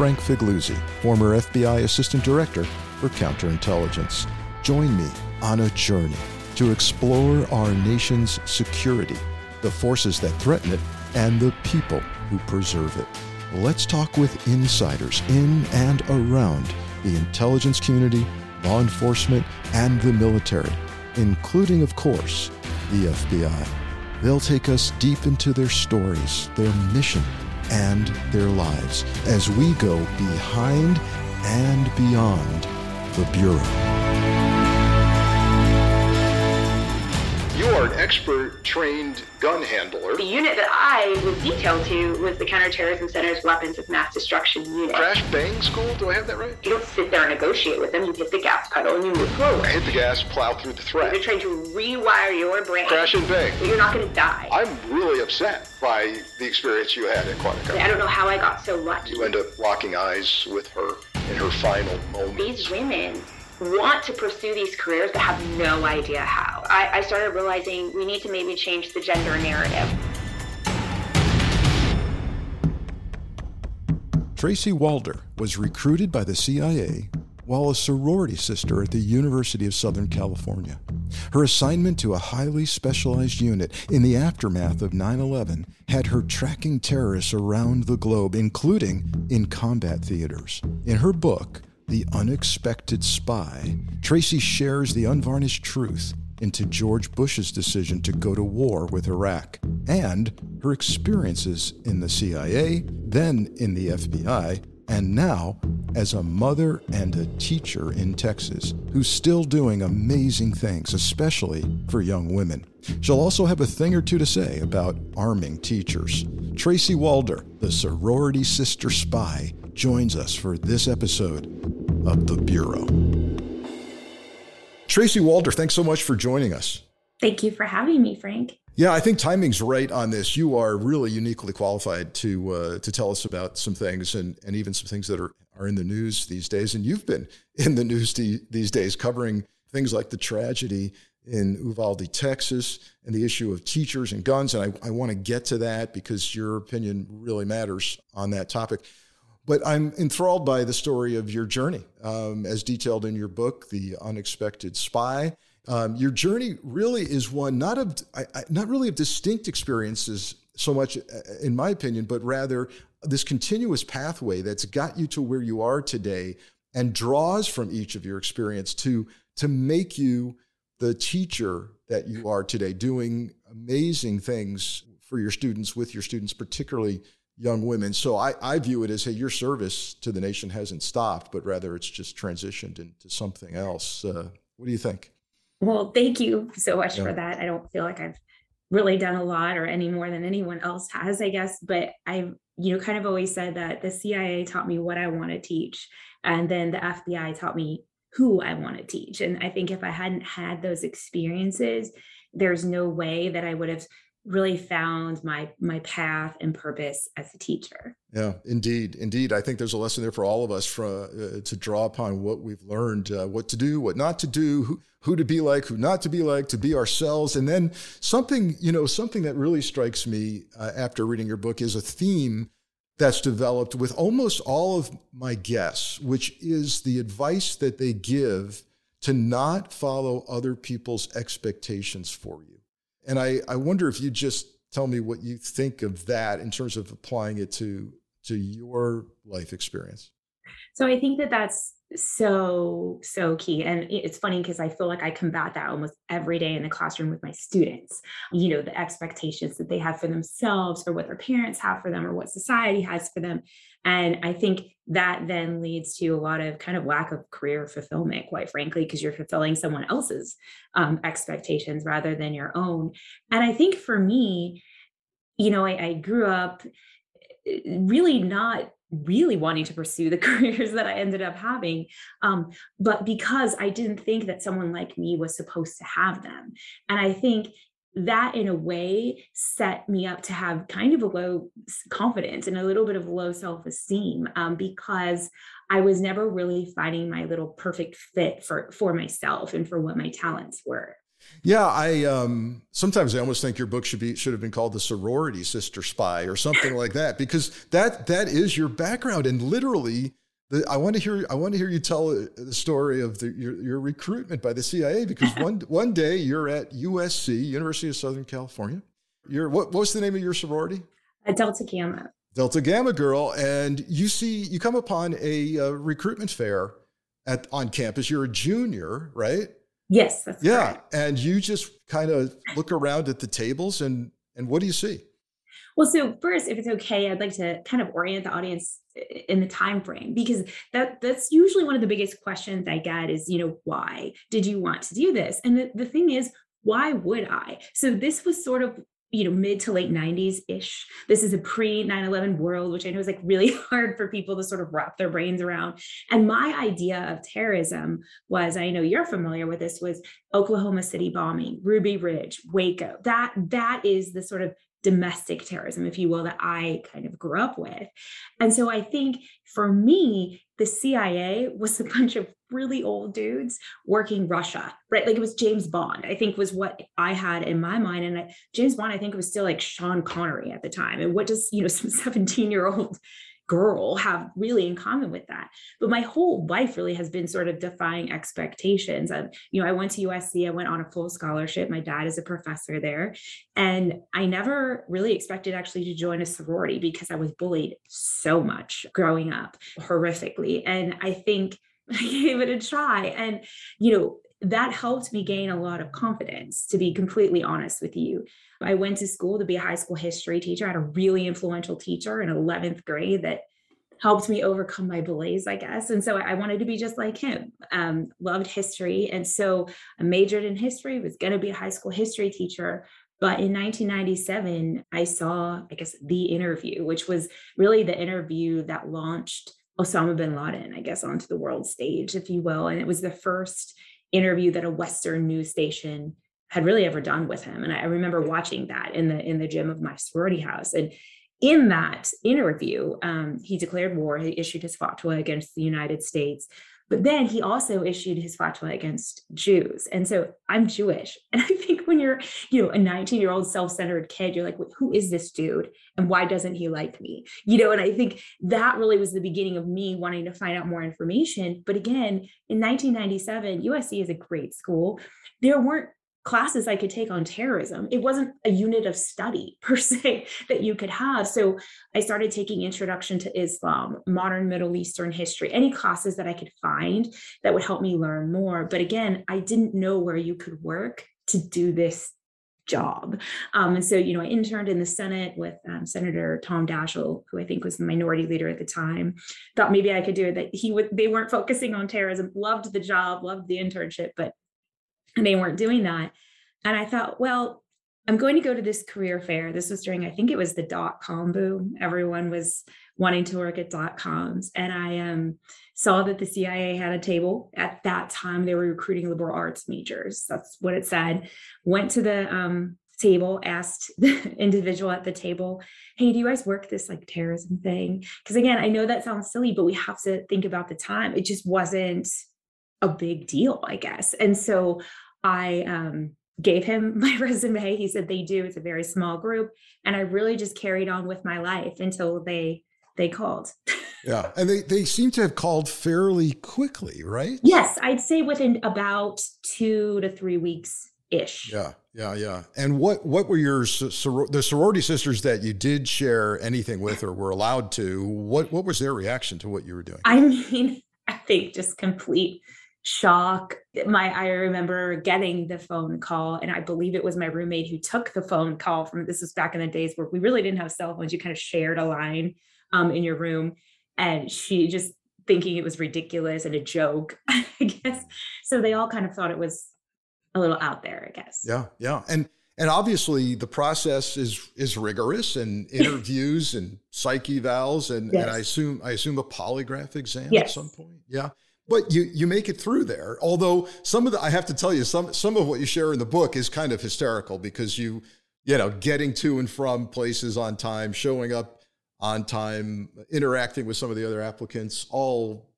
Frank Figliuzzi, former FBI Assistant Director for Counterintelligence. Join me on a journey to explore our nation's security, the forces that threaten it, and the people who preserve it. Let's talk with insiders in and around the intelligence community, law enforcement, and the military, including, of course, the FBI. They'll take us deep into their stories, their mission, and their lives as we go behind and beyond the Bureau. An expert trained gun handler. The unit that I was detailed to was the Counterterrorism Center's Weapons of Mass Destruction unit. Crash bang school? Do I have that right? You don't sit there and negotiate with them. You hit the gas pedal and you move forward. Hit the gas, plow through the threat. They're trying to rewire your brain. Crash and bang. You're not going to die. I'm really upset by the experience you had at Quantico. I don't know how I got so lucky. You end up locking eyes with her in her final moments. These women want to pursue these careers but have no idea how. I, I started realizing we need to maybe change the gender narrative. Tracy Walder was recruited by the CIA while a sorority sister at the University of Southern California. Her assignment to a highly specialized unit in the aftermath of 9 11 had her tracking terrorists around the globe, including in combat theaters. In her book, The Unexpected Spy, Tracy shares the unvarnished truth into George Bush's decision to go to war with Iraq and her experiences in the CIA, then in the FBI, and now as a mother and a teacher in Texas who's still doing amazing things, especially for young women. She'll also have a thing or two to say about arming teachers. Tracy Walder, the sorority sister spy, joins us for this episode of The Bureau. Tracy Walder, thanks so much for joining us. Thank you for having me, Frank. Yeah, I think timing's right on this. You are really uniquely qualified to uh, to tell us about some things and, and even some things that are, are in the news these days. And you've been in the news the, these days covering things like the tragedy in Uvalde, Texas, and the issue of teachers and guns. And I, I want to get to that because your opinion really matters on that topic. But I'm enthralled by the story of your journey, um, as detailed in your book, The Unexpected Spy. Um, your journey really is one not of I, I, not really of distinct experiences so much, uh, in my opinion, but rather this continuous pathway that's got you to where you are today, and draws from each of your experience to to make you the teacher that you are today, doing amazing things for your students with your students, particularly young women. So I, I view it as, hey, your service to the nation hasn't stopped, but rather it's just transitioned into something else. Uh, what do you think? Well, thank you so much Yeah. for that. I don't feel like I've really done a lot or any more than anyone else has, I guess. But I've, you know, kind of always said that the CIA taught me what I want to teach. And then the FBI taught me who I want to teach. And I think if I hadn't had those experiences, there's no way that I would have really found my my path and purpose as a teacher. Yeah, indeed, indeed. I think there's a lesson there for all of us for, uh, to draw upon what we've learned, uh, what to do, what not to do, who, who to be like, who not to be like, to be ourselves. And then something, you know, something that really strikes me uh, after reading your book is a theme that's developed with almost all of my guests, which is the advice that they give to not follow other people's expectations for you. And I, I wonder if you just tell me what you think of that in terms of applying it to, to your life experience. So I think that that's so so key. And it's funny because i feel like i combat that almost every day in the classroom with my students. You know the expectations that they have for themselves or what their parents have for them or what society has for them and i think that then leads to a lot of kind of lack of career fulfillment quite frankly because you're fulfilling someone else's um, expectations rather than your own and i think for me you know I, I grew up eh, really not really wanting to pursue the careers that I ended up having. Um, but because I didn't think that someone like me was supposed to have them. And I think that in a way set me up to have kind of a low confidence and a little bit of low self-esteem um, because I was never really finding my little perfect fit for for myself and for what my talents were. Yeah, I um, sometimes I almost think your book should be should have been called the sorority sister spy or something like that because that that is your background and literally the, I want to hear I want to hear you tell uh, the story of the, your your recruitment by the CIA because one one day you're at USC University of Southern California. You're what what was the name of your sorority? A Delta Gamma. Delta Gamma girl, and you see you come upon a, a recruitment fair at on campus. You're a junior, right? Yes, that's yeah. Correct. And you just kind of look around at the tables and and what do you see? Well, so first, if it's okay, I'd like to kind of orient the audience in the time frame because that that's usually one of the biggest questions I get is, you know, why did you want to do this? And the, the thing is, why would I? So this was sort of you know mid to late 90s ish this is a pre 9-11 world which i know is like really hard for people to sort of wrap their brains around and my idea of terrorism was i know you're familiar with this was oklahoma city bombing ruby ridge waco that that is the sort of domestic terrorism, if you will, that I kind of grew up with. And so I think for me, the CIA was a bunch of really old dudes working Russia, right? Like it was James Bond, I think was what I had in my mind. And I, James Bond, I think was still like Sean Connery at the time. And what does, you know, some 17 year old girl have really in common with that. But my whole life really has been sort of defying expectations. You know i went to usc i went on a full scholarship. My dad is a professor there. And i never really expected actually to join a sorority because i was bullied so much growing up horrifically. And i think I gave it a try. And, you know, that helped me gain a lot of confidence, to be completely honest with you. I went to school to be a high school history teacher. I had a really influential teacher in 11th grade that helped me overcome my belays, I guess. And so I wanted to be just like him. Um, loved history. And so I majored in history, was going to be a high school history teacher. But in 1997, I saw, I guess, The Interview, which was really the interview that launched Osama bin Laden, I guess, onto the world stage, if you will. And it was the first interview that a Western news station had really ever done with him. And I remember watching that in the in the gym of my sorority house. And in that interview, um, he declared war. He issued his fatwa against the United States. But then he also issued his fatwa against Jews. And so I'm Jewish. And I think when you're, you know, a 19 year old self centered kid, you're like, who is this dude? And why doesn't he like me? You know, and I think that really was the beginning of me wanting to find out more information. But again, in 1997, USC is a great school. There weren't classes I could take on terrorism. It wasn't a unit of study per se that you could have. So I started taking introduction to Islam, modern Middle Eastern history, any classes that I could find that would help me learn more. But again, I didn't know where you could work to do this job. Um, and so, you know, I interned in the Senate with um, Senator Tom Daschle, who I think was the minority leader at the time. Thought maybe I could do it. That he would. They weren't focusing on terrorism. Loved the job. Loved the internship, but and they weren't doing that. And I thought, well, I'm going to go to this career fair. This was during, I think it was the dot com boom. Everyone was wanting to work at dot coms. And I um, saw that the CIA had a table. At that time, they were recruiting liberal arts majors. That's what it said. Went to the um, table, asked the individual at the table, Hey, do you guys work this like terrorism thing? Because again, I know that sounds silly, but we have to think about the time. It just wasn't a big deal, I guess. And so I um, gave him my resume. He said they do. It's a very small group. And I really just carried on with my life until they they called. yeah. And they, they seem to have called fairly quickly, right? Yes. I'd say within about two to three weeks ish. Yeah. Yeah. Yeah. And what, what were your, the sorority sisters that you did share anything with or were allowed to, what, what was their reaction to what you were doing? I mean, I think just complete shock. My I remember getting the phone call, and I believe it was my roommate who took the phone call from this was back in the days where we really didn't have cell phones. You kind of shared a line um, in your room, and she just thinking it was ridiculous and a joke, I guess. So they all kind of thought it was a little out there, I guess. Yeah, yeah, and and obviously the process is is rigorous and interviews and psyche evals and, yes. and I assume I assume a polygraph exam yes. at some point. Yeah but you you make it through there. Although some of the I have to tell you some some of what you share in the book is kind of hysterical because you you know getting to and from places on time, showing up on time, interacting with some of the other applicants, all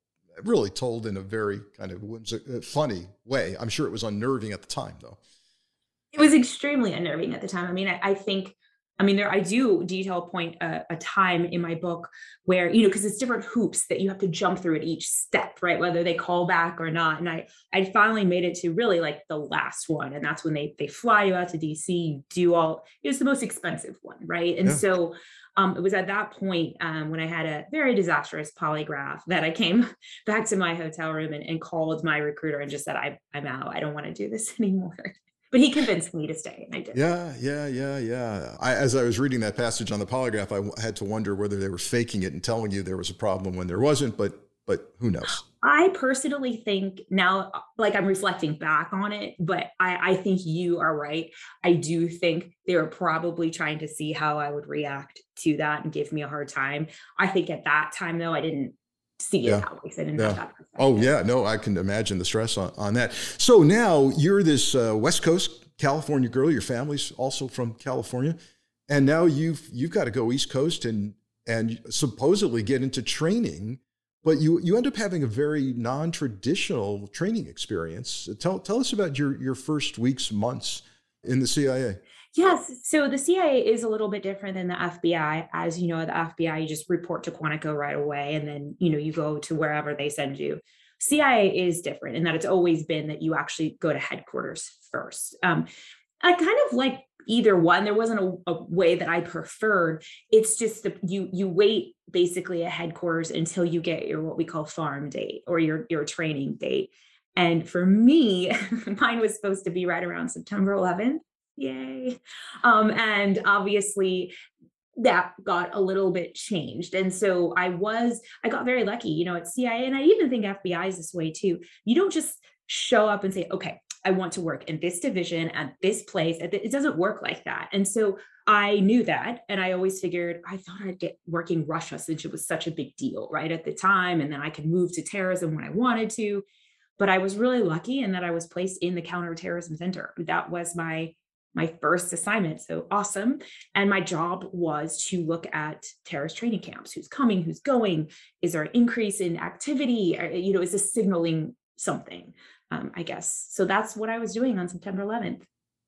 really told in a very kind of uh, funny way. I'm sure it was unnerving at the time, though. It was extremely unnerving at the time. I mean, I, I think I mean, there I do detail point a, a time in my book where you know because it's different hoops that you have to jump through at each step, right? Whether they call back or not. And I I finally made it to really like the last one, and that's when they they fly you out to DC. You do all it's the most expensive one, right? And yeah. so um, it was at that point um, when I had a very disastrous polygraph that I came back to my hotel room and, and called my recruiter and just said, I, I'm out. I don't want to do this anymore but he convinced me to stay and I did. Yeah, yeah, yeah, yeah. I, as I was reading that passage on the polygraph, I had to wonder whether they were faking it and telling you there was a problem when there wasn't, but but who knows? I personally think now, like I'm reflecting back on it, but I, I think you are right. I do think they were probably trying to see how I would react to that and give me a hard time. I think at that time, though, I didn't see yeah. it that way. So I didn't yeah. have that Oh yeah, no, I can imagine the stress on, on that. So now you're this uh, West Coast California girl. Your family's also from California, and now you've you've got to go East Coast and and supposedly get into training. But you you end up having a very non-traditional training experience. Tell tell us about your your first weeks months in the CIA. Yes. So the CIA is a little bit different than the FBI. As you know, the FBI, you just report to Quantico right away, and then you know you go to wherever they send you. CIA is different in that it's always been that you actually go to headquarters first. Um, I kind of like either one. There wasn't a, a way that I preferred. It's just that you you wait basically at headquarters until you get your what we call farm date or your your training date. And for me, mine was supposed to be right around September 11th yay. Um, and obviously, that got a little bit changed. And so I was, I got very lucky, you know, at CIA, and I even think FBI is this way too. You don't just show up and say, okay, I want to work in this division at this place. It doesn't work like that. And so I knew that. And I always figured I thought I'd get working Russia since it was such a big deal, right? At the time. And then I could move to terrorism when I wanted to. But I was really lucky in that I was placed in the counterterrorism center. That was my my first assignment. So awesome. And my job was to look at terrorist training camps who's coming, who's going. Is there an increase in activity? Or, you know, is this signaling something? Um, I guess. So that's what I was doing on September 11th.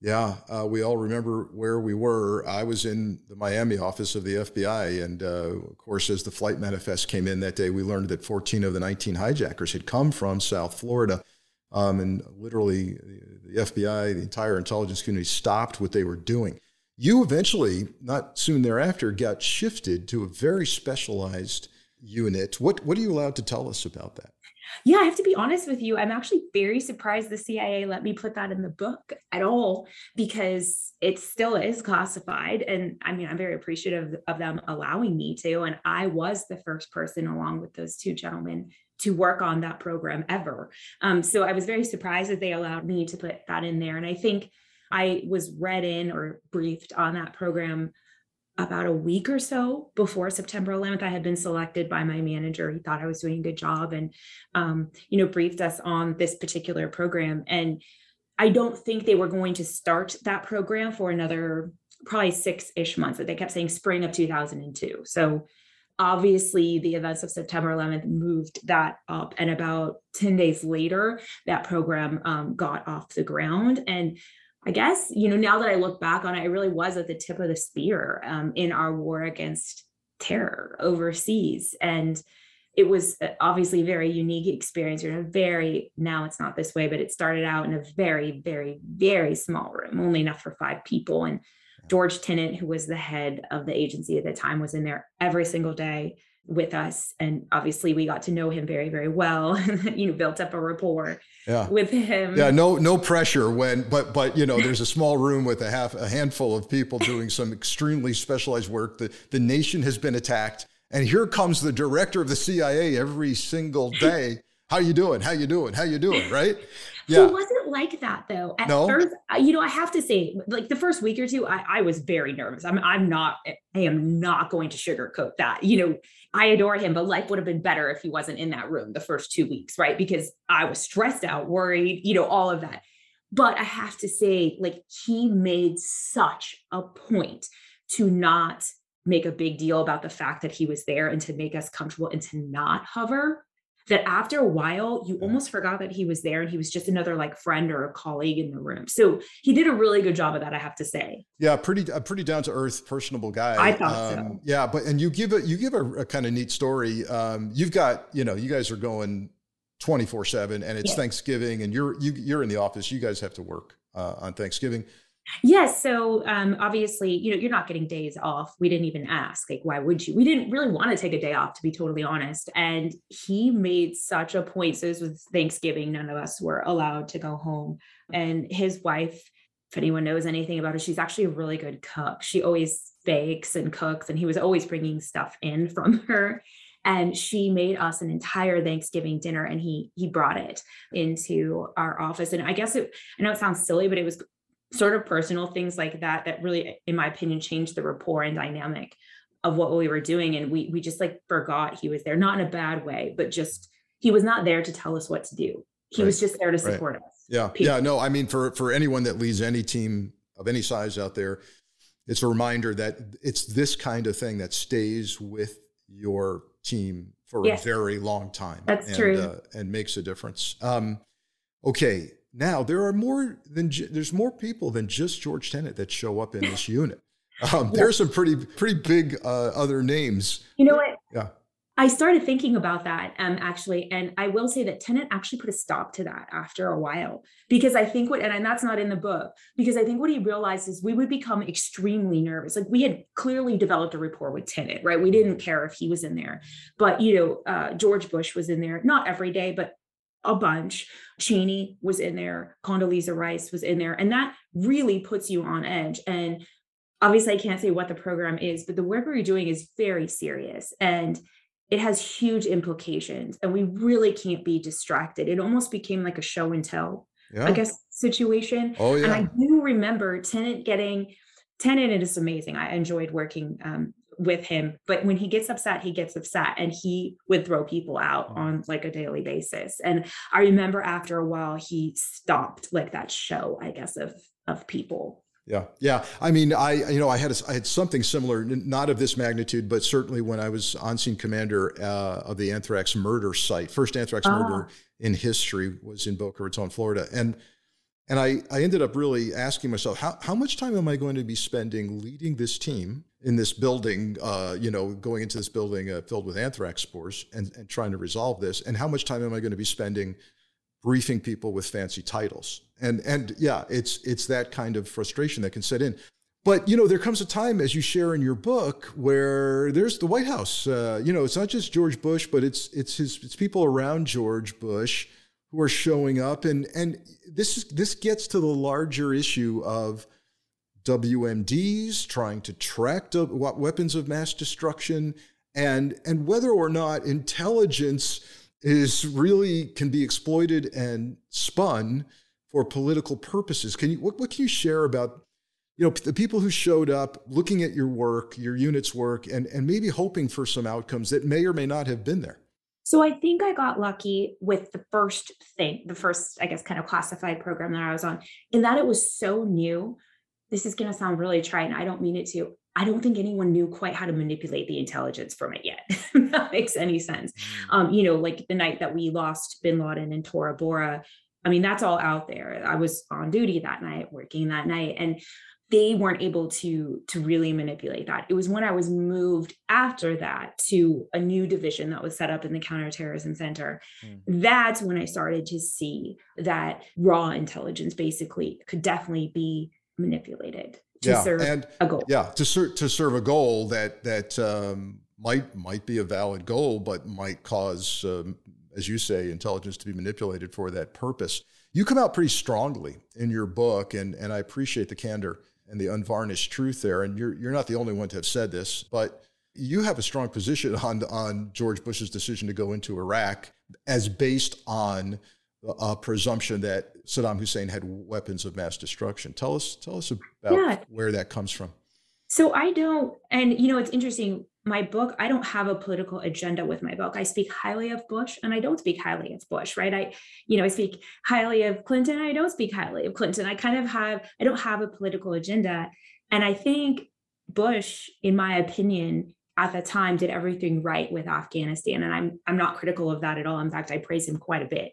Yeah, uh, we all remember where we were. I was in the Miami office of the FBI. And uh, of course, as the flight manifest came in that day, we learned that 14 of the 19 hijackers had come from South Florida. Um, and literally, the FBI, the entire intelligence community stopped what they were doing. You eventually, not soon thereafter, got shifted to a very specialized unit. What, what are you allowed to tell us about that? Yeah, I have to be honest with you. I'm actually very surprised the CIA let me put that in the book at all because it still is classified. And I mean, I'm very appreciative of them allowing me to. And I was the first person, along with those two gentlemen, to work on that program ever. Um, so I was very surprised that they allowed me to put that in there. And I think I was read in or briefed on that program about a week or so before September 11th. I had been selected by my manager. He thought I was doing a good job and, um, you know, briefed us on this particular program. And I don't think they were going to start that program for another probably six ish months. They kept saying spring of 2002. So obviously the events of September 11th moved that up. And about 10 days later, that program um, got off the ground. And I guess, you know, now that I look back on it, it really was at the tip of the spear um, in our war against terror overseas. And it was uh, obviously a very unique experience. You're in a very, now it's not this way, but it started out in a very, very, very small room, only enough for five people. And George Tenet, who was the head of the agency at the time, was in there every single day with us. And obviously we got to know him very very well you know built up a rapport yeah. with him. Yeah no no pressure when but but you know there's a small room with a half a handful of people doing some extremely specialized work. The the nation has been attacked. And here comes the director of the CIA every single day. How you doing? How you doing? How you doing? Right? Yeah. Like that though. At no? first, you know, I have to say, like the first week or two, I, I was very nervous. I'm I'm not, I am not going to sugarcoat that. You know, I adore him, but life would have been better if he wasn't in that room the first two weeks, right? Because I was stressed out, worried, you know, all of that. But I have to say, like, he made such a point to not make a big deal about the fact that he was there and to make us comfortable and to not hover that after a while you almost forgot that he was there and he was just another like friend or a colleague in the room. So he did a really good job of that i have to say. Yeah pretty a pretty down to earth personable guy. I thought um, so yeah but and you give a you give a, a kind of neat story. Um, you've got you know you guys are going 24 7 and it's thanksgiving and you're you, you're in the office. You guys have to work uh, on thanksgiving Yes. So um, obviously, you know, you're not getting days off. We didn't even ask. Like, why would you? We didn't really want to take a day off, to be totally honest. And he made such a point. So this was Thanksgiving. None of us were allowed to go home. And his wife, if anyone knows anything about her, she's actually a really good cook. She always bakes and cooks, and he was always bringing stuff in from her and she made us an entire thanksgiving dinner and he he brought it into our office and i guess it i know it sounds silly but it was sort of personal things like that that really in my opinion changed the rapport and dynamic of what we were doing. And we we just like forgot he was there not in a bad way but just he was not there to tell us what to do. He right. was just there to support right. us. Yeah. Yeah no i mean for for anyone that leads any team of any size out there it's a reminder that it's this kind of thing that stays with your team for yes. a very long time that's and, true. uh, and makes a difference. Um, okay now there are more than there's more people than just George Tenet that show up in this unit. Um, yeah. There's some pretty pretty big uh, other names. You know what? Yeah. I started thinking about that um, actually, and I will say that Tenet actually put a stop to that after a while because I think what, and, and that's not in the book, because I think what he realized is we would become extremely nervous. Like we had clearly developed a rapport with Tenet, right? We didn't care if he was in there, but you know, uh, George Bush was in there, not every day, but a bunch. Cheney was in there, Condoleezza Rice was in there, and that really puts you on edge. And obviously, I can't say what the program is, but the work we're doing is very serious and it has huge implications. And we really can't be distracted. It almost became like a show and tell, yeah. I guess, situation. Oh, yeah. And I do remember Tenet getting Tenet it is amazing. I enjoyed working um, with him but when he gets upset he gets upset and he would throw people out mm. on like a daily basis and i remember after a while he stopped like that show i guess of of people yeah, yeah. I mean, I you know I had a, I had something similar, not of this magnitude, but certainly when I was on scene commander uh, of the anthrax murder site, first anthrax oh. murder in history was in Boca Raton, Florida, and and I I ended up really asking myself how how much time am I going to be spending leading this team in this building, uh, you know, going into this building uh, filled with anthrax spores and, and trying to resolve this? And how much time am I going to be spending briefing people with fancy titles? And and yeah, it's it's that kind of frustration that can set in. But you know, there comes a time, as you share in your book, where there's the White House. Uh, you know, it's not just George Bush, but it's it's his it's people around George Bush who are showing up, and and this is this gets to the larger issue of WMDs, trying to track weapons of mass destruction, and, and whether or not intelligence is really can be exploited and spun for political purposes. Can you what, what can you share about you know the people who showed up looking at your work, your unit's work, and and maybe hoping for some outcomes that may or may not have been there? So I think I got lucky with the first thing, the first, I guess, kind of classified program that I was on, in that it was so new. This is going to sound really trite, and I don't mean it to. I don't think anyone knew quite how to manipulate the intelligence from it yet. that makes any sense. Mm. Um, you know, like the night that we lost Bin Laden and Tora Bora. I mean, that's all out there. I was on duty that night, working that night, and they weren't able to to really manipulate that it was when i was moved after that to a new division that was set up in the counterterrorism center mm. that's when i started to see that raw intelligence basically could definitely be manipulated to yeah, serve and, a goal yeah to serve to serve a goal that that um, might might be a valid goal but might cause um, as you say intelligence to be manipulated for that purpose you come out pretty strongly in your book and and i appreciate the candor and the unvarnished truth there. And you're you're not the only one to have said this, but you have a strong position on on George Bush's decision to go into Iraq as based on a presumption that Saddam Hussein had weapons of mass destruction. Tell us tell us about yeah. where that comes from. So I don't, and you know, it's interesting my book, I don't have a political agenda with my book. I speak highly of Bush and I don't speak highly of Bush, right? I, you know, I speak highly of Clinton. I don't speak highly of Clinton. I kind of have, I don't have a political agenda. And I think Bush, in my opinion, at the time did everything right with Afghanistan. And I'm I'm not critical of that at all. In fact, I praise him quite a bit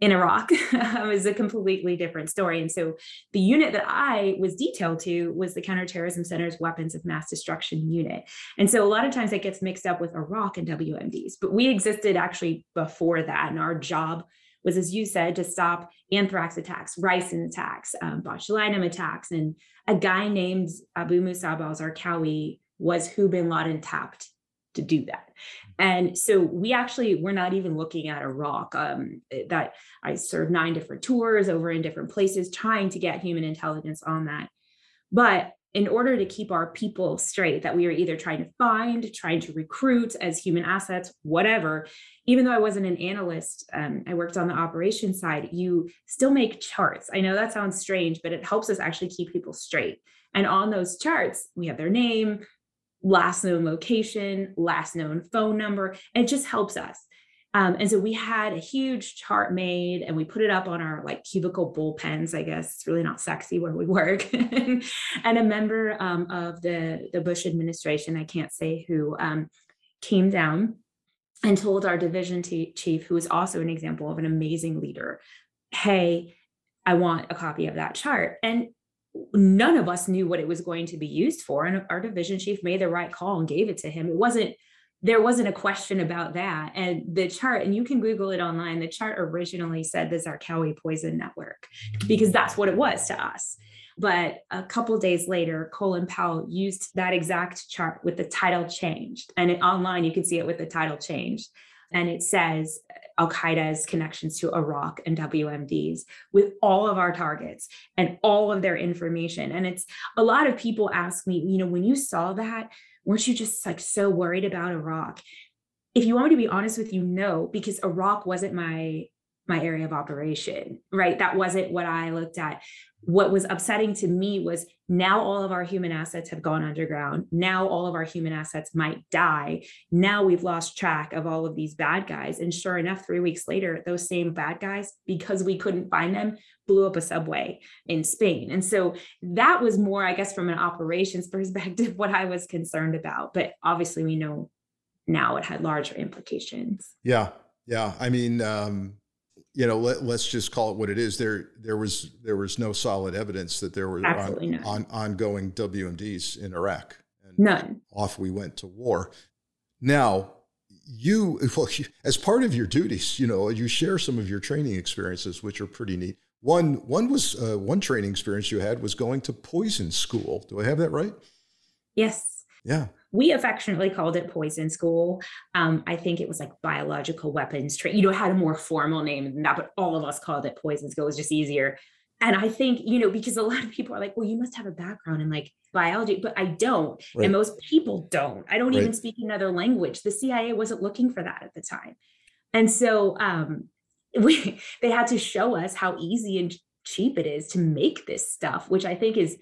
in Iraq was a completely different story. And so the unit that I was detailed to was the Counterterrorism Center's Weapons of Mass Destruction unit. And so a lot of times that gets mixed up with Iraq and WMDs, but we existed actually before that. And our job was, as you said, to stop anthrax attacks, ricin attacks, um, botulinum attacks. And a guy named Abu Musab al-Zarqawi was who bin Laden tapped to do that. And so we actually we're not even looking at Iraq. Um, that I served nine different tours over in different places, trying to get human intelligence on that. But in order to keep our people straight, that we were either trying to find, trying to recruit as human assets, whatever. Even though I wasn't an analyst, um, I worked on the operations side. You still make charts. I know that sounds strange, but it helps us actually keep people straight. And on those charts, we have their name, last known location, last known phone number. it just helps us. Um, and so we had a huge chart made and we put it up on our like cubicle bullpens, I guess. It's really not sexy where we work. and a member um, of the, the Bush administration, I can't say who, um, came down and told our division t- chief, who is also an example of an amazing leader, hey, I want a copy of that chart. And none of us knew what it was going to be used for and our division chief made the right call and gave it to him. It wasn't there wasn't a question about that. And the chart and you can google it online the chart originally said the zarqawi poison network because that's what it was to us. But a couple days later colin powell used that exact chart with the title changed and online you can see it with the title changed. And it says Al Qaeda's connections to Iraq and WMDs with all of our targets and all of their information. And it's a lot of people ask me, you know, when you saw that, weren't you just like so worried about Iraq? If you want me to be honest with you, no, because Iraq wasn't my my area of operation, right? That wasn't what I looked at. What was upsetting to me was now all of our human assets have gone underground. Now all of our human assets might die. Now we've lost track of all of these bad guys. And sure enough, three weeks later, those same bad guys, because we couldn't find them, blew up a subway in Spain. And so that was more, I guess, from an operations perspective, what I was concerned about. But obviously, we know now it had larger implications. Yeah. Yeah. I mean, um, you know, let, us just call it what it is. There, there was there was no solid evidence that there were on, on, ongoing WMDs in Iraq. And None. Off we went to war. Now, you, well, as part of your duties, you know, you share some of your training experiences, which are pretty neat. One, one was uh, one training experience you had was going to poison school. Do I have that right? Yes. Yeah we affectionately called it poison school. Um, I think it was like biological weapons training. You know, it had a more formal name than that, but all of us called it poison school. It was just easier. And I think, you know, because a lot of people are like, well, you must have a background in like biology, but I don't. Right. And most people don't. I don't right. even speak another language. The CIA wasn't looking for that at the time. And so um, we, they had to show us how easy and cheap it is to make this stuff, which I think is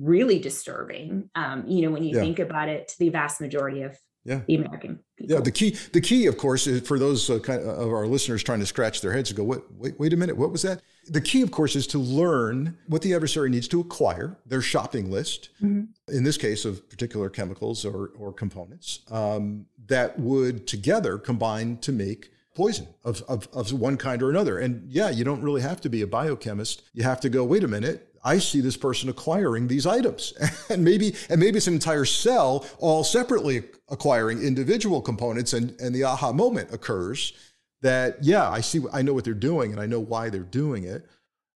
really disturbing. Um, you know, when you Yeah. think about it, to the vast majority of Yeah. the American people. Yeah, the key, the key, of course, is for those uh, kind of, of our listeners trying to scratch their heads and go, "What? Wait, wait a minute, what was that?" The key, of course, is to learn what the adversary needs to acquire, their shopping list, Mhm. in this case of particular chemicals or or components um, that would together combine to make poison of, of of one kind or another. And yeah, you don't really have to be a biochemist. You have to go, wait a minute. I see this person acquiring these items, and maybe and maybe it's an entire cell all separately acquiring individual components, and and the aha moment occurs that yeah, I see, I know what they're doing, and I know why they're doing it.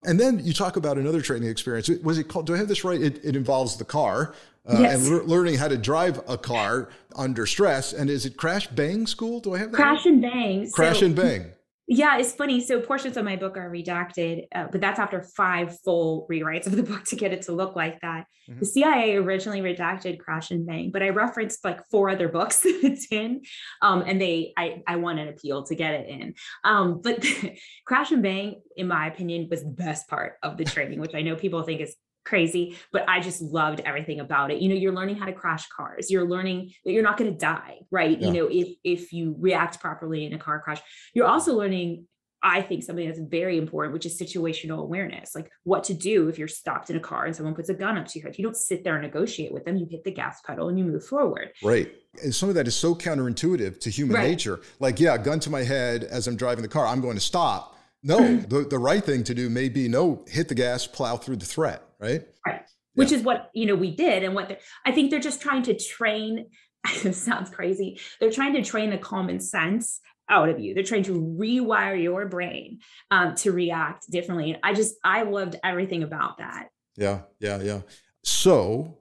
And then you talk about another training experience. Was it called? Do I have this right? It, it involves the car uh, Yes. and lear- learning how to drive a car under stress. And is it crash bang school? Do I have that? Crash right? and bang. crash So- and bang. Yeah, it's funny. So portions of my book are redacted, uh, but that's after five full rewrites of the book to get it to look like that. Mhm. The CIA originally redacted Crash and Bang, but I referenced like four other books that it's in, um, and they I I won an appeal to get it in. Um, but Crash and Bang, in my opinion, was the best part of the training, which I know people think is crazy, but I just loved everything about it. You know, you're learning how to crash cars. You're learning that you're not going to die, right? Yeah. You know, if if you react properly in a car crash. You're also learning I think something that's very important, which is situational awareness, like what to do if you're stopped in a car and someone puts a gun up to your head. You don't sit there and negotiate with them. You hit the gas pedal and you move forward. Right. And some of that is so counterintuitive to human Right. nature. Like, yeah, gun to my head as I'm driving the car, I'm going to stop. No, the, the right thing to do may be no, hit the gas, plow through the threat, right? Right. which is what you know we did and what they're- i think they're just trying to train sounds crazy they're trying to train the common sense out of you they're trying to rewire your brain um, to react differently and i just i loved everything about that Yeah, yeah, yeah. So,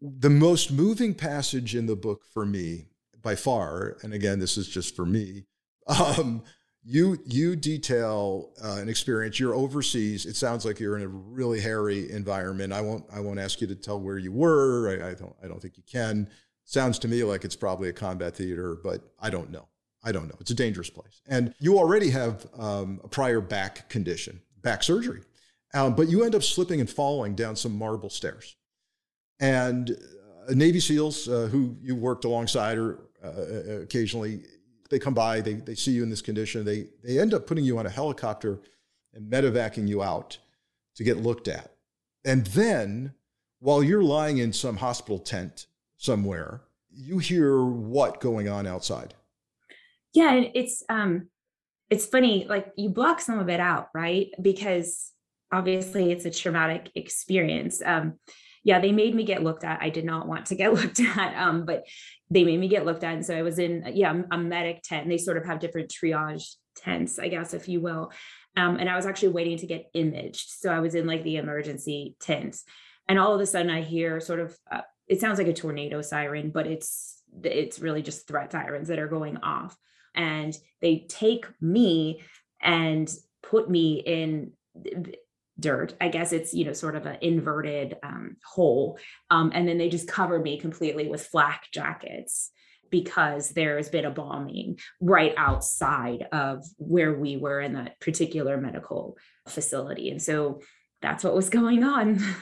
the most moving passage in the book for me, by far, and again, this is just for me, um, you you detail uh, an experience. You're overseas. It sounds like you're in a really hairy environment. I won't I won't ask you to tell where you were. I, I don't I don't think you can. Sounds to me like it's probably a combat theater, but I don't know. I don't know. It's a dangerous place, and you already have um, a prior back condition, back surgery. Um, but you end up slipping and falling down some marble stairs. And uh, Navy SEALs uh, who you worked alongside or uh, occasionally, they come by, they, they see you in this condition, they, they end up putting you on a helicopter and medevacing you out to get looked at. And then, while you're lying in some hospital tent somewhere, you hear what going on outside? yeah and it's um it's funny like you block some of it out right because obviously it's a traumatic experience um yeah they made me get looked at. I did not want to get looked at um but they made me get looked at. And so i was in yeah a medic tent. And they sort of have different triage tents i guess if you will. Um and i was actually waiting to get imaged. So i was in like the emergency tent. And all of a sudden i hear sort of uh, it sounds like a tornado siren but it's it's really just threat sirens that are going off. And they take me and put me in dirt i guess it's you know sort of an inverted um, hole um, and then they just cover me completely with flak jackets because there has been a bombing right outside of where we were in that particular medical facility and so that's what was going on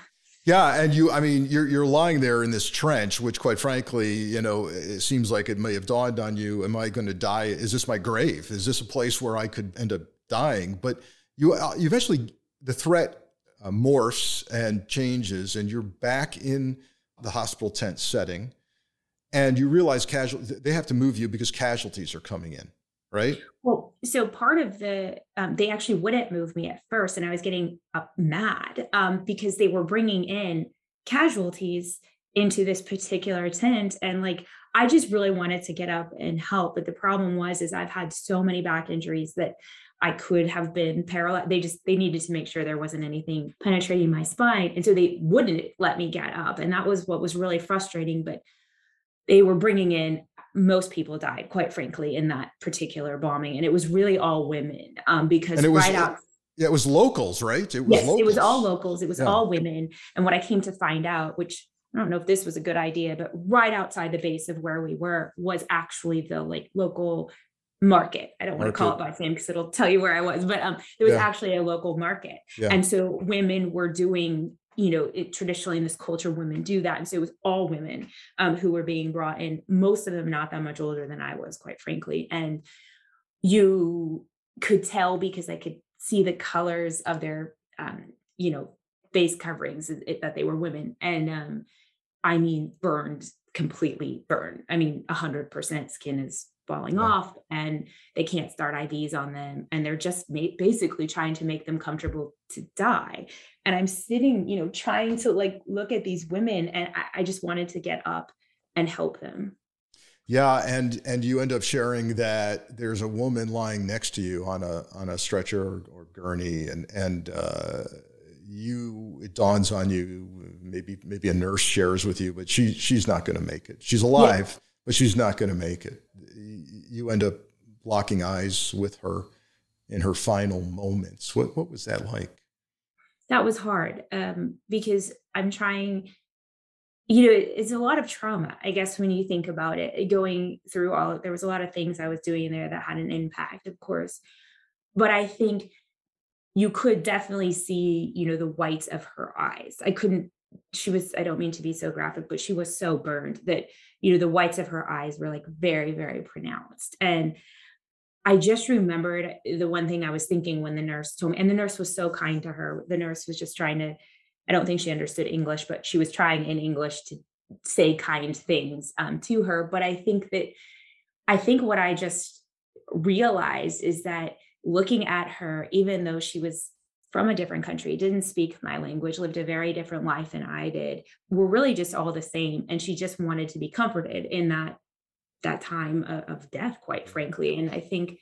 Yeah, and you, I mean, you're you're lying there in this trench, which, quite frankly, you know, it seems like it may have dawned on you: Am I going to die? Is this my grave? Is this a place where I could end up dying? But you, uh, you eventually, the threat uh, morphs and changes, and you're back in the hospital tent setting, and you realize casual they have to move you because casualties are coming in, right? Well, so part of the um, they actually wouldn't move me at first, and I was getting uh, mad um, because they were bringing in casualties into this particular tent, and like I just really wanted to get up and help, but the problem was is I've had so many back injuries that I could have been paralyzed. They just they needed to make sure there wasn't anything penetrating my spine, and so they wouldn't let me get up, and that was what was really frustrating. But they were bringing in most people died, quite frankly, in that particular bombing, and it was really all women um, because it was right out. Yeah, it was locals, right? It was Yes, locals. it was all locals. It was Yeah. all women. And what I came to find out, which I don't know if this was a good idea, but right outside the base of where we were was actually the like local market. I don't want to call it by name because it'll tell you where I was, but um, there was yeah. actually a local market. Yeah. And so women were doing, you know, it, traditionally in this culture, women do that. And so it was all women um, who were being brought in, most of them not that much older than I was, quite frankly. And you could tell because I could see the colors of their, um, you know, face coverings it, that they were women. And um, I mean, burned completely burned. I mean, 100% skin is falling yeah. off and they can't start IVs on them and they're just ma- basically trying to make them comfortable to die. And I'm sitting, you know, trying to like look at these women and I, I just wanted to get up and help them. Yeah, and and you end up sharing that there's a woman lying next to you on a on a stretcher or, or gurney, and and uh, you it dawns on you maybe maybe a nurse shares with you, but she she's not going to make it. She's alive, yeah. but she's not going to make it you end up locking eyes with her in her final moments. What what was that like? That was hard um, because I'm trying. You know, it's a lot of trauma, I guess, when you think about it. Going through all, there was a lot of things I was doing in there that had an impact, of course. But I think you could definitely see, you know, the whites of her eyes. I couldn't she was i don't mean to be so graphic but she was so burned that you know the whites of her eyes were like very very pronounced. And i just remembered the one thing i was thinking when the nurse told me and the nurse was so kind to her. The nurse was just trying to i don't think she understood english but she was trying in english to say kind things um, to her. But i think that i think what i just realized is that looking at her even though she was from a different country, didn't speak my language, lived a very different life than I did. We're really just all the same. And she just wanted to be comforted in that that time of, of death, quite frankly. And I think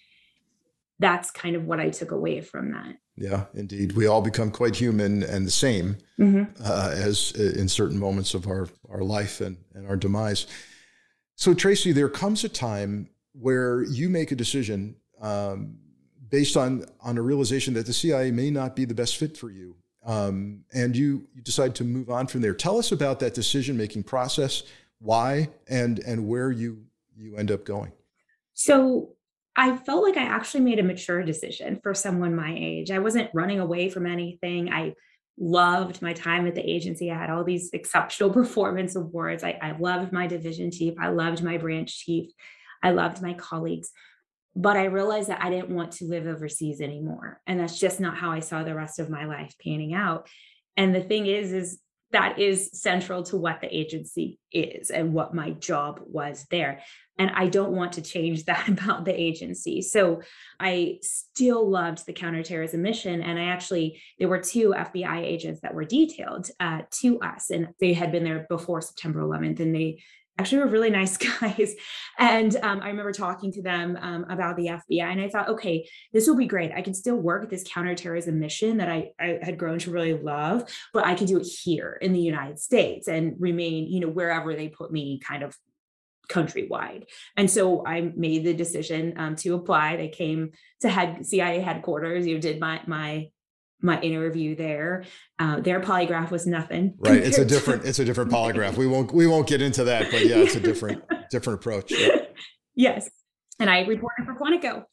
that's kind of what I took away from that. Yeah, indeed. We all become quite human and the same mm-hmm. uh, as uh, in certain moments of our, our life and, and our demise. So, Tracy, there comes a time where you make a decision um, based on on a realization that the CIA may not be the best fit for you, um, and you you decide to move on from there. Tell us about that decision making process, why, and and where you you end up going. So I felt like I actually made a mature decision for someone my age. I wasn't running away from anything. I loved my time at the agency. I had all these exceptional performance awards. I, I loved my division chief. I loved my branch chief. I loved my colleagues but I realized that I didn't want to live overseas anymore. And that's just not how I saw the rest of my life panning out. And the thing is, is that is central to what the agency is and what my job was there. And I don't want to change that about the agency. So I still loved the counterterrorism mission. And I actually, there were two FBI agents that were detailed uh, to us, and they had been there before September 11th. And they actually were really nice guys. And um, I remember talking to them um, about the FBI, and I thought, okay, this will be great. I can still work this counterterrorism mission that I, I had grown to really love, but I can do it here in the United States and remain, you know, wherever they put me, kind of countrywide. And so I made the decision um, to apply. They came to head CIA headquarters. You did my my my interview there. Uh, their polygraph was nothing. Right. It's a different, it's a different polygraph. We won't, we won't get into that, but yeah, it's a different, different approach. Yeah. Yes. And I reported for Quantico.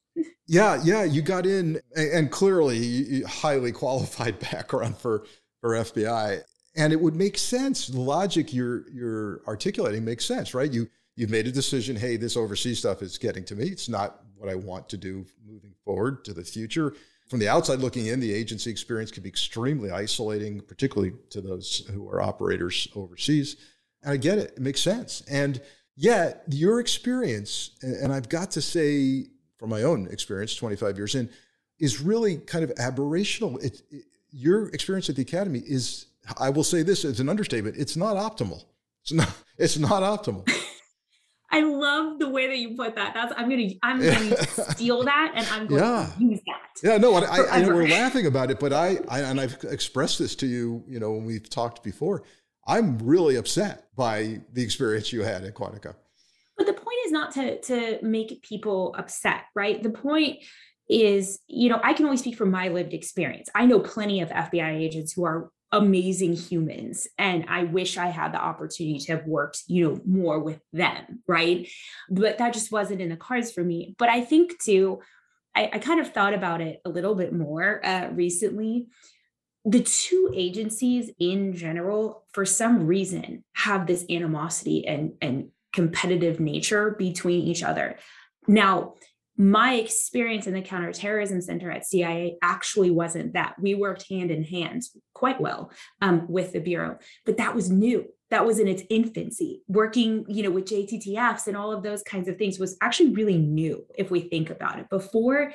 Yeah. Yeah. You got in and clearly highly qualified background for, for FBI. And it would make sense. The logic you're, you're articulating makes sense, right? You, you've made a decision. Hey, this overseas stuff is getting to me. It's not what I want to do moving forward to the future from the outside looking in, the agency experience can be extremely isolating, particularly to those who are operators overseas. And I get it, it makes sense. And yet, your experience, and I've got to say from my own experience, 25 years in, is really kind of aberrational. It, it, your experience at the academy is, I will say this as an understatement, it's not optimal. It's not, it's not optimal. I love the way that you put that. That's I'm gonna I'm gonna steal that and I'm going yeah. to use that. Yeah, no, I, I, know we're laughing about it, but I, I and I've expressed this to you, you know, when we've talked before. I'm really upset by the experience you had at Quantico. But the point is not to to make people upset, right? The point is, you know, I can only speak from my lived experience. I know plenty of FBI agents who are amazing humans and i wish i had the opportunity to have worked you know more with them right but that just wasn't in the cards for me but i think too i, I kind of thought about it a little bit more uh, recently. The two agencies in general for some reason have this animosity and and competitive nature between each other. Now my experience in the counterterrorism center at cia actually wasn't that. We worked hand in hand quite well um, with the bureau but that was new that was in its infancy. Working you know with jttfs and all of those kinds of things was actually really new if we think about it. Before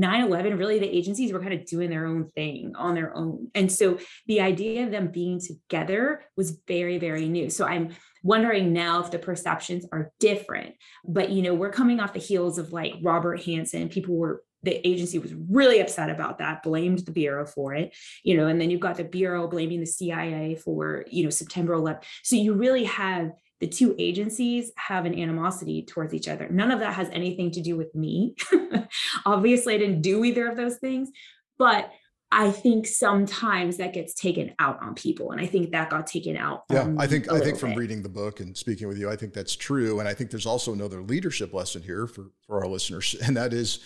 9-11 really the agencies were kind of doing their own thing on their own. And so the idea of them being together was very very new. So i'm wondering now if the perceptions are different but you know we're coming off the heels of like robert hanssen people were the agency was really upset about that blamed the bureau for it you know and then you've got the bureau blaming the cia for you know september 11 so you really have the two agencies have an animosity towards each other none of that has anything to do with me obviously i didn't do either of those things but I think sometimes that gets taken out on people, and I think that got taken out. Yeah, I think I think from bit. reading the book and speaking with you, I think that's true, and I think there's also another leadership lesson here for for our listeners, and that is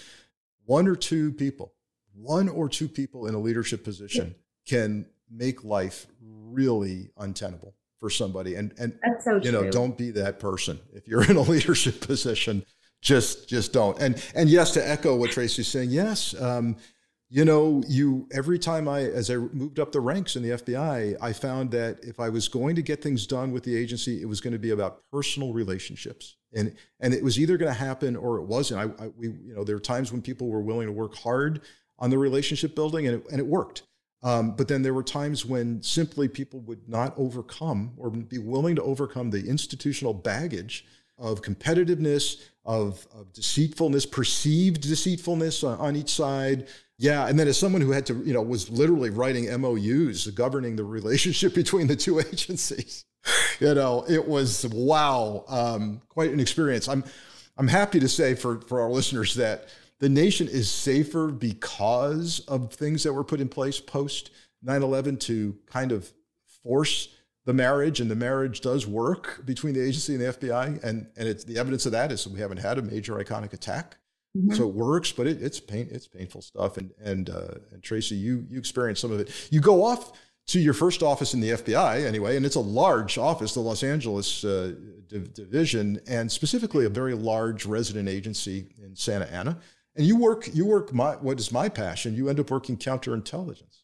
one or two people, one or two people in a leadership position yeah. can make life really untenable for somebody, and and so you know, don't be that person if you're in a leadership position. Just just don't. And and yes, to echo what Tracy's saying, yes. Um, you know, you every time I, as I moved up the ranks in the FBI, I found that if I was going to get things done with the agency, it was going to be about personal relationships, and and it was either going to happen or it wasn't. I, I we, you know, there were times when people were willing to work hard on the relationship building, and it, and it worked. Um, but then there were times when simply people would not overcome or be willing to overcome the institutional baggage of competitiveness, of, of deceitfulness, perceived deceitfulness on, on each side, yeah, and then as someone who had to, you know, was literally writing MOUs governing the relationship between the two agencies, you know, it was wow, um, quite an experience. I'm, I'm happy to say for for our listeners that the nation is safer because of things that were put in place post 9/11 to kind of force the marriage, and the marriage does work between the agency and the FBI, and and it's the evidence of that is we haven't had a major iconic attack. Mm-hmm. So it works, but it, it's pain, it's painful stuff. And and uh, and Tracy, you you experienced some of it. You go off to your first office in the FBI anyway, and it's a large office, the Los Angeles uh, division, and specifically a very large resident agency in Santa Ana. And you work you work my what is my passion? You end up working counterintelligence.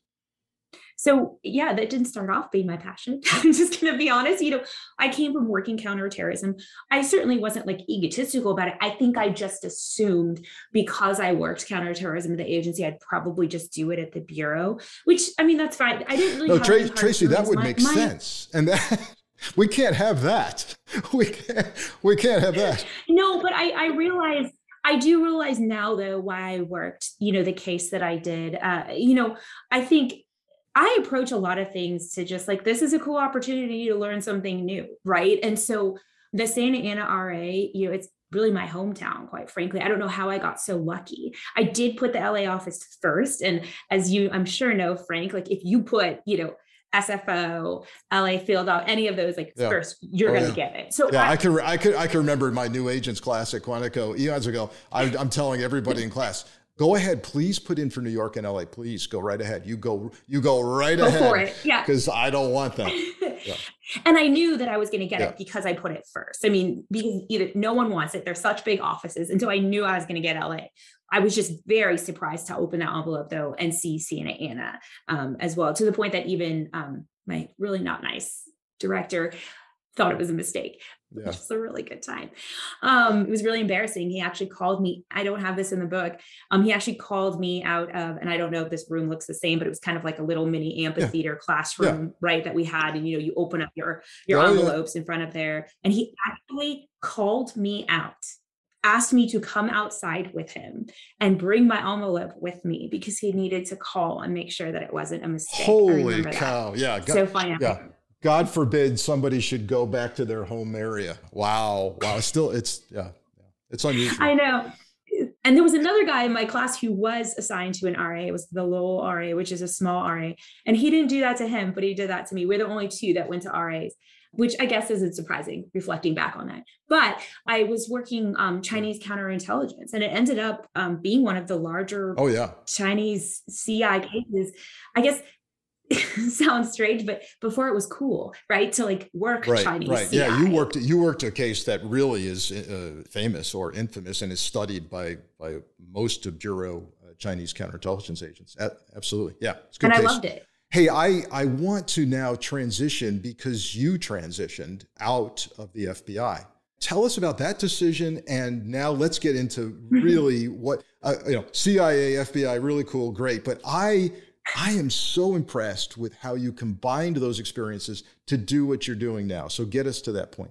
So yeah, that didn't start off being my passion. I'm just gonna be honest. You know, I came from working counterterrorism. I certainly wasn't like egotistical about it. I think I just assumed because I worked counterterrorism at the agency, I'd probably just do it at the bureau. Which I mean, that's fine. I didn't really. No, Tra- Tracy, that would my, make my, sense, and that. We can't have that. We can't. We can't have that. No, but I, I realize I do realize now though why I worked, you know, the case that I did. Uh, you know, I think I approach a lot of things to just like, this is a cool opportunity to learn something new. Right. And so the Santa Ana RA, you know, it's really my hometown, quite frankly. I don't know how I got so lucky. I did put the LA office first. And as you, I'm sure know, Frank, like if you put, you know, SFO, LA Field out, any of those like yeah. first, you're oh, going to yeah. get it. So yeah, I, I can I could I can remember my new agents class at Quantico eons ago. I, I'm telling everybody in class, go ahead please put in for new york and la please go right ahead. You go you go right go ahead for it. Yeah. because i don't want that. Yeah. and i knew that i was going to get yeah. it because i put it first. I mean because either no one wants it. They're such big offices. And so i knew i was going to get la I was just very surprised to open that envelope though and see Santa Ana um, as well, to the point that even um, my really not nice director thought it was a mistake yeah. which was a really good time. Um, it was really embarrassing. He actually called me. I don't have this in the book. Um, he actually called me out of, and I don't know if this room looks the same, but it was kind of like a little mini amphitheater yeah. classroom, yeah. right? That we had, and you know, you open up your your oh, envelopes in front of there, and he actually called me out asked me to come outside with him and bring my envelope with me because he needed to call and make sure that it wasn't a mistake. Holy cow. That. Yeah. God, so funny. Yeah. God forbid somebody should go back to their home area. Wow. Wow. Still, it's, yeah, it's unusual. I know. and there was another guy in my class who was assigned to an RA. It was the Lowell RA, which is a small RA. And he didn't do that to him, but he did that to me. We're the only two that went to RAs, which I guess isn't surprising reflecting back on that. But I was working um, Chinese counterintelligence, and it ended up um, being one of the larger oh, yeah. Chinese CI cases. I guess sounds strange, but before it was cool, right? To like work right, Chinese. Right. CI. Yeah. You worked. You worked a case that really is uh, famous or infamous and is studied by by most of bureau uh, Chinese counterintelligence agents. A- absolutely. Yeah. it's and case. I loved it. Hey, I, I want to now transition because you transitioned out of the FBI. Tell us about that decision, and now let's get into really what uh, you know. CIA, FBI, really cool, great. But I I am so impressed with how you combined those experiences to do what you're doing now. So get us to that point.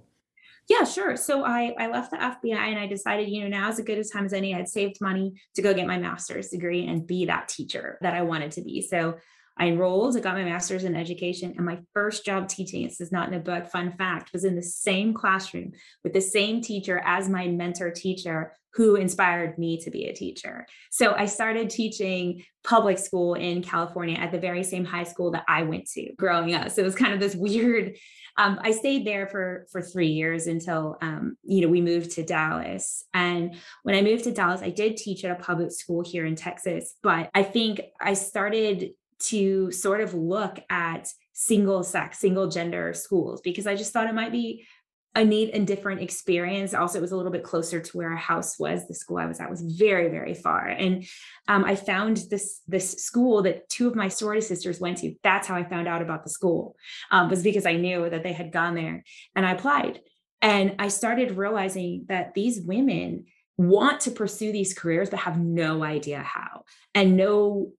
Yeah, sure. So I, I left the FBI and I decided, you know, now is as good a time as any. I'd saved money to go get my master's degree and be that teacher that I wanted to be. So I enrolled, I got my master's in education, and my first job teaching, this is not in a book, fun fact, was in the same classroom with the same teacher as my mentor teacher who inspired me to be a teacher. So I started teaching public school in California at the very same high school that I went to growing up. So it was kind of this weird. Um, I stayed there for for three years until um, you know we moved to Dallas. And when I moved to Dallas, I did teach at a public school here in Texas. But I think I started to sort of look at single sex, single gender schools because I just thought it might be a neat and different experience. Also, it was a little bit closer to where our house was. The school I was at was very, very far, and um, I found this this school that two of my sorority sisters went to. That's how I found out about the school. Um, was because I knew that they had gone there, and I applied. And I started realizing that these women want to pursue these careers but have no idea how and no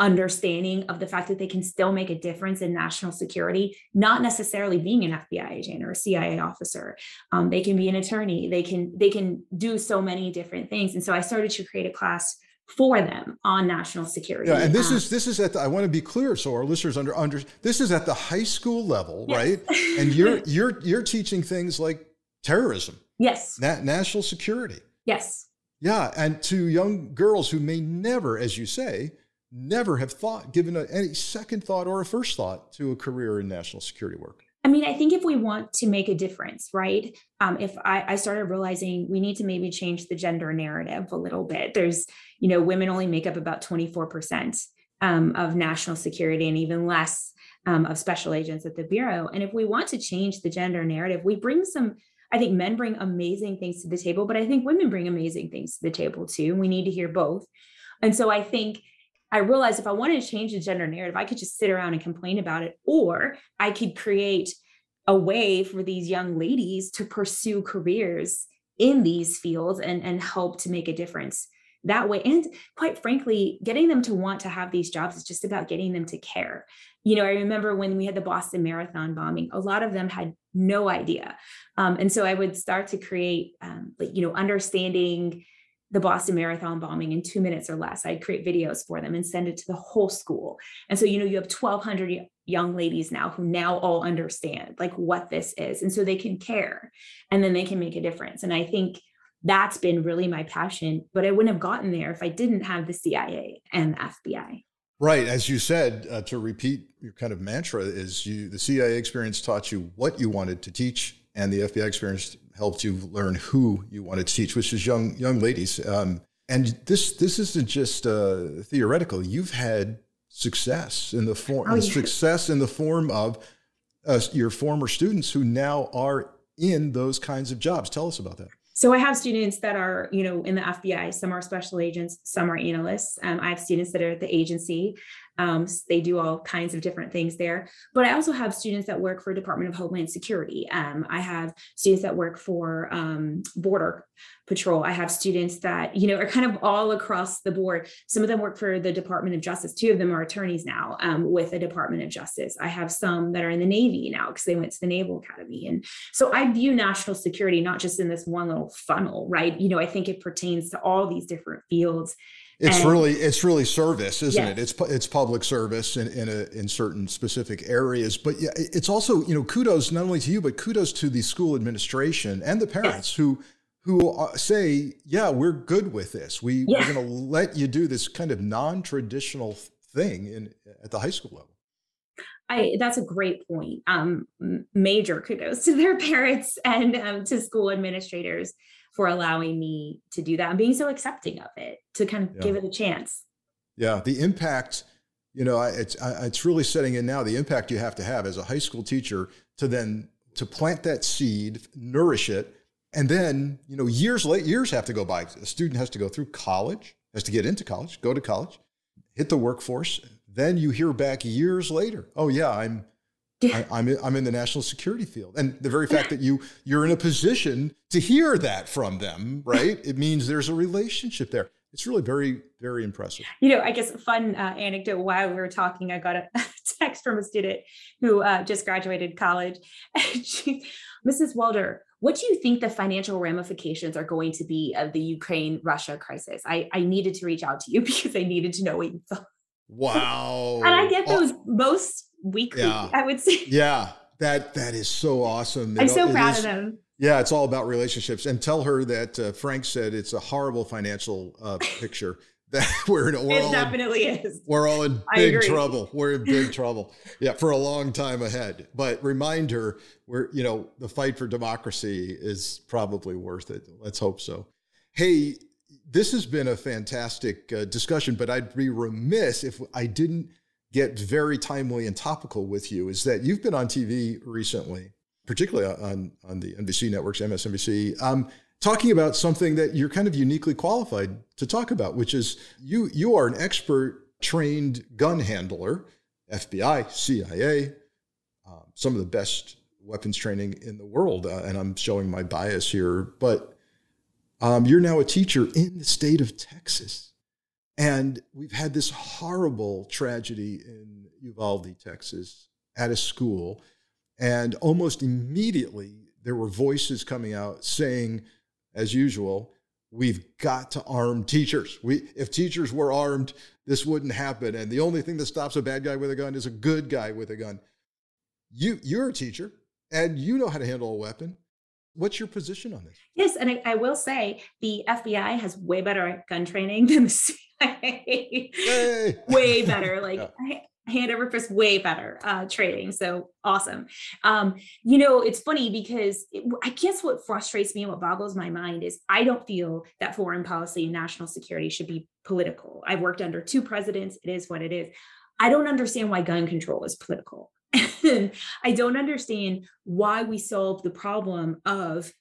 understanding of the fact that they can still make a difference in national security, not necessarily being an FBI agent or a CIA officer. Um, they can be an attorney. They can they can do so many different things. And so I started to create a class for them on national security. Yeah, and this um, is this is at the, I want to be clear so our listeners under under this is at the high school level, yes. right? And you're you're you're teaching things like terrorism. Yes. Na- national security. Yes. Yeah, and to young girls who may never as you say never have thought, given a, any second thought or a first thought to a career in national security work? I mean, I think if we want to make a difference, right? Um, if I, I started realizing we need to maybe change the gender narrative a little bit, there's, you know, women only make up about 24% um, of national security and even less um, of special agents at the Bureau. And if we want to change the gender narrative, we bring some, I think men bring amazing things to the table, but I think women bring amazing things to the table too. We need to hear both. And so I think I realized if I wanted to change the gender narrative, I could just sit around and complain about it, or I could create a way for these young ladies to pursue careers in these fields and, and help to make a difference that way. And quite frankly, getting them to want to have these jobs is just about getting them to care. You know, I remember when we had the Boston Marathon bombing, a lot of them had no idea. Um, and so I would start to create, um, like, you know, understanding the Boston Marathon bombing in two minutes or less. I'd create videos for them and send it to the whole school. And so, you know, you have 1,200 young ladies now who now all understand like what this is. And so they can care and then they can make a difference. And I think that's been really my passion. But I wouldn't have gotten there if I didn't have the CIA and the FBI. Right, as you said, uh, to repeat your kind of mantra is you the CIA experience taught you what you wanted to teach, and the FBI experience helped you learn who you wanted to teach, which is young young ladies. Um, and this this isn't just uh, theoretical. You've had success in the form oh, yeah. success in the form of uh, your former students who now are in those kinds of jobs. Tell us about that. So I have students that are, you know, in the FBI. Some are special agents, some are analysts. Um, I have students that are at the agency. Um, they do all kinds of different things there. But I also have students that work for Department of Homeland Security. Um, I have students that work for um, Border Patrol. I have students that, you know, are kind of all across the board. Some of them work for the Department of Justice. Two of them are attorneys now um, with the Department of Justice. I have some that are in the Navy now because they went to the Naval Academy. And so I view national security not just in this one little funnel, right? You know, I think it pertains to all these different fields. It's and, really it's really service, isn't yes. it? It's it's public service in in, a, in certain specific areas, but yeah, it's also you know kudos not only to you but kudos to the school administration and the parents yes. who who uh, say, "Yeah, we're good with this. We, Yeah. We're going to let you do this kind of non-traditional thing in at the high school level." I that's a great point. Um, major kudos to their parents and um, to school administrators for allowing me to do that and being so accepting of it to kind of Yeah. give it a chance. Yeah, the impact, you know, I- it's I- it's really setting in now. The impact you have to have as a high school teacher to then to plant that seed, nourish it, and then you know years late years have to go by. A student has to go through college, has to get into college, go to college, hit the workforce. Then you hear back years later, oh yeah, I'm I, I'm in, I'm in the national security field, and the very fact that you you're in a position to hear that from them, right? It means there's a relationship there. It's really very very impressive. You know, I guess a fun uh, anecdote while we were talking, I got a text from a student who uh, just graduated college. And she, Mrs. Walder, what do you think the financial ramifications are going to be of the Ukraine Russia crisis? I, I needed to reach out to you because I needed to know what you thought. Wow. And I get Oh, those most weekly, Yeah. I would say. yeah, that that is so awesome. I'm It- so proud is- of them. Yeah, it's all about relationships. And tell her that uh, Frank said it's a horrible financial uh, picture. That we're in, we're It all in, definitely is. we're all in big trouble. We're in big trouble. Yeah, for a long time ahead. But remind her, we're you know the fight for democracy is probably worth it. Let's hope so. Hey, this has been a fantastic uh, discussion, but I'd be remiss if I didn't get very timely and topical with you. Is that you've been on TV recently, particularly on on the NBC networks, MSNBC, um, talking about something that you're kind of uniquely qualified to talk about, which is you you are an expert trained gun handler, FBI, CIA, um, some of the best weapons training in the world. Uh, and I'm showing my bias here, but um, you're now a teacher in the state of Texas. And we've had this horrible tragedy in Uvalde, Texas, at a school. And almost immediately, there were voices coming out saying, as usual, we've got to arm teachers. We, if teachers were armed, this wouldn't happen. And the only thing that stops a bad guy with a gun is a good guy with a gun. You, you're a teacher and you know how to handle a weapon. What's your position on this? Yes, and I, I will say the FBI has way better gun training than the CIA. Way better. Like Yeah. hand over fist, way better uh, training. So awesome. Um, you know, it's funny because it, I guess what frustrates me and what boggles my mind is I don't feel that foreign policy and national security should be political. I've worked under two presidents. It is what it is. I don't understand why gun control is political. And I don't understand why we solve the problem of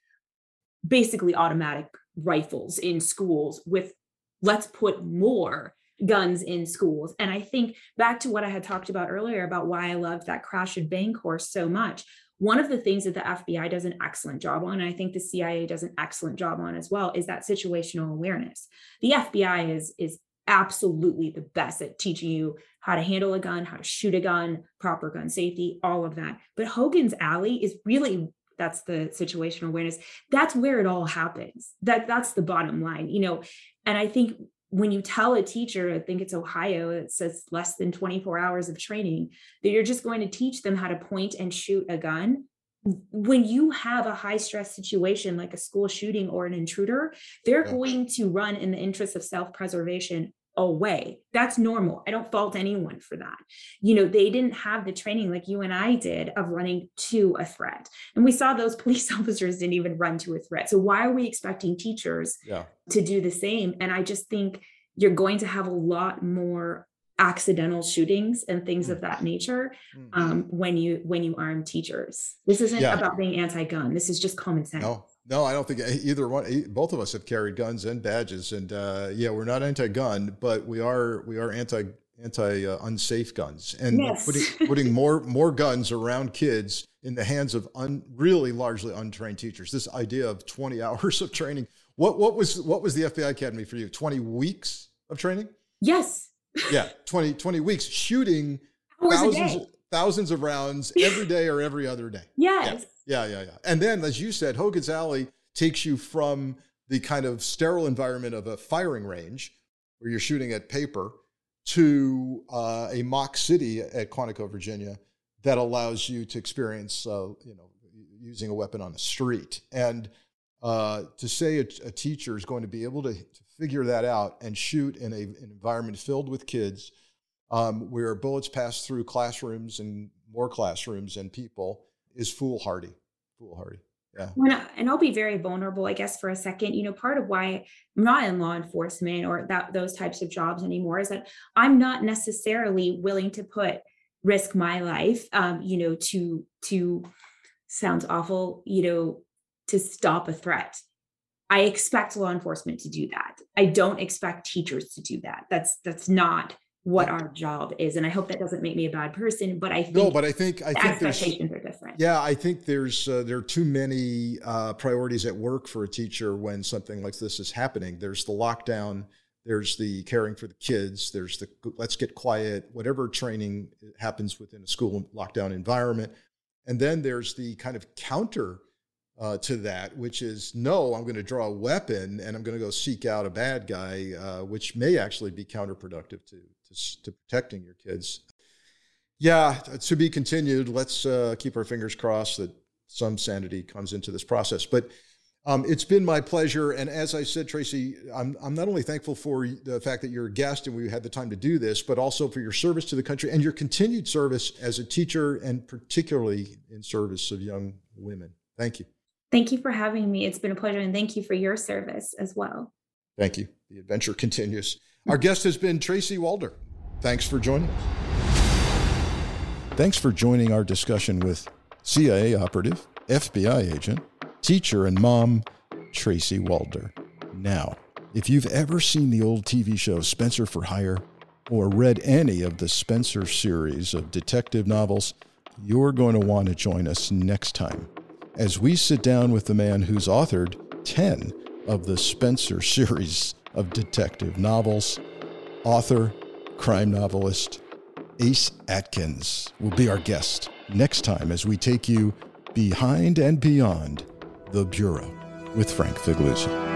basically automatic rifles in schools with let's put more guns in schools. And I think back to what I had talked about earlier about why I loved that crash and bang course so much. One of the things that the FBI does an excellent job on, and I think the CIA does an excellent job on as well, is that situational awareness. The FBI is is absolutely the best at teaching you how to handle a gun, how to shoot a gun, proper gun safety, all of that. But Hogan's Alley is really that's the situational awareness. That's where it all happens. That that's the bottom line, you know. And I think when you tell a teacher, I think it's Ohio, it says less than 24 hours of training, that you're just going to teach them how to point and shoot a gun. When you have a high stress situation like a school shooting or an intruder, they're Yeah. going to run in the interest of self preservation away. That's normal. I don't fault anyone for that. You know, they didn't have the training like you and I did of running to a threat. And we saw those police officers didn't even run to a threat. So why are we expecting teachers Yeah. to do the same. And I just think you're going to have a lot more accidental shootings and things of that nature um, when you when you arm teachers. This isn't Yeah. about being anti-gun. This is just common sense. No, no, I don't think either one. Both of us have carried guns and badges, and uh, yeah, we're not anti-gun, but we are we are anti anti uh, unsafe guns, and Yes. putting putting more more guns around kids in the hands of un, really largely untrained teachers. This idea of twenty hours of training. What what was what was the FBI Academy for you? Twenty weeks of training? Yes. Yeah, 20, 20 weeks shooting thousands thousands of rounds every day or every other day. Yes. Yeah, yeah, yeah. And then, as you said, Hogan's Alley takes you from the kind of sterile environment of a firing range where you're shooting at paper to uh, a mock city at Quantico, Virginia, that allows you to experience, uh, you know, using a weapon on the street. And uh, to say a, a, teacher is going to be able to, to, figure that out and shoot in a, an environment filled with kids um, where bullets pass through classrooms and more classrooms and people is foolhardy. Foolhardy. Yeah. When, and I'll be very vulnerable, I guess, for a second. You know, part of why I'm not in law enforcement or that those types of jobs anymore is that I'm not necessarily willing to put risk my life, um, you know, to to sounds awful, you know, to stop a threat. I expect law enforcement to do that. I don't expect teachers to do that. That's that's not what our job is. And I hope that doesn't make me a bad person, but I think no, but I think I think expectations are different. Yeah, I think there's uh, there are too many uh, priorities at work for a teacher when something like this is happening. There's the lockdown. There's the caring for the kids. There's the let's get quiet. Whatever training happens within a school lockdown environment, and then there's the kind of counter uh, to that, which is no, I'm going to draw a weapon and I'm going to go seek out a bad guy, uh, which may actually be counterproductive to, to, to, protecting your kids. Yeah, to be continued. Let's uh, keep our fingers crossed that some sanity comes into this process. But um, it's been my pleasure. And as I said, Tracy, I'm, I'm not only thankful for the fact that you're a guest and we had the time to do this, but also for your service to the country and your continued service as a teacher and particularly in service of young women. Thank you. Thank you for having me. It's been a pleasure. And thank you for your service as well. Thank you. The adventure continues. Hmm. Our guest has been Tracy Walder. Thanks for joining us. Thanks for joining our discussion with CIA operative, FBI agent, teacher, and mom, Tracy Walder. Now, if you've ever seen the old TV show Spenser for Hire or read any of the Spenser series of detective novels, you're going to want to join us next time as we sit down with the man who's authored 10 of the Spenser series of detective novels, author, crime novelist, Ace Atkins will be our guest next time as we take you behind and beyond the Bureau with Frank Figliuzzi.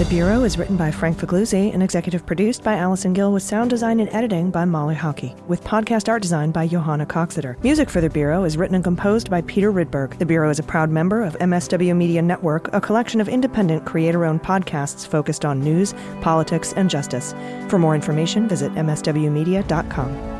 The Bureau is written by Frank Figliuzzi and executive produced by Allison Gill with sound design and editing by Molly Hockey, with podcast art design by Johanna Coxeter. Music for The Bureau is written and composed by Peter Rydberg. The Bureau is a proud member of MSW Media Network, a collection of independent creator-owned podcasts focused on news, politics, and justice. For more information, visit mswmedia.com.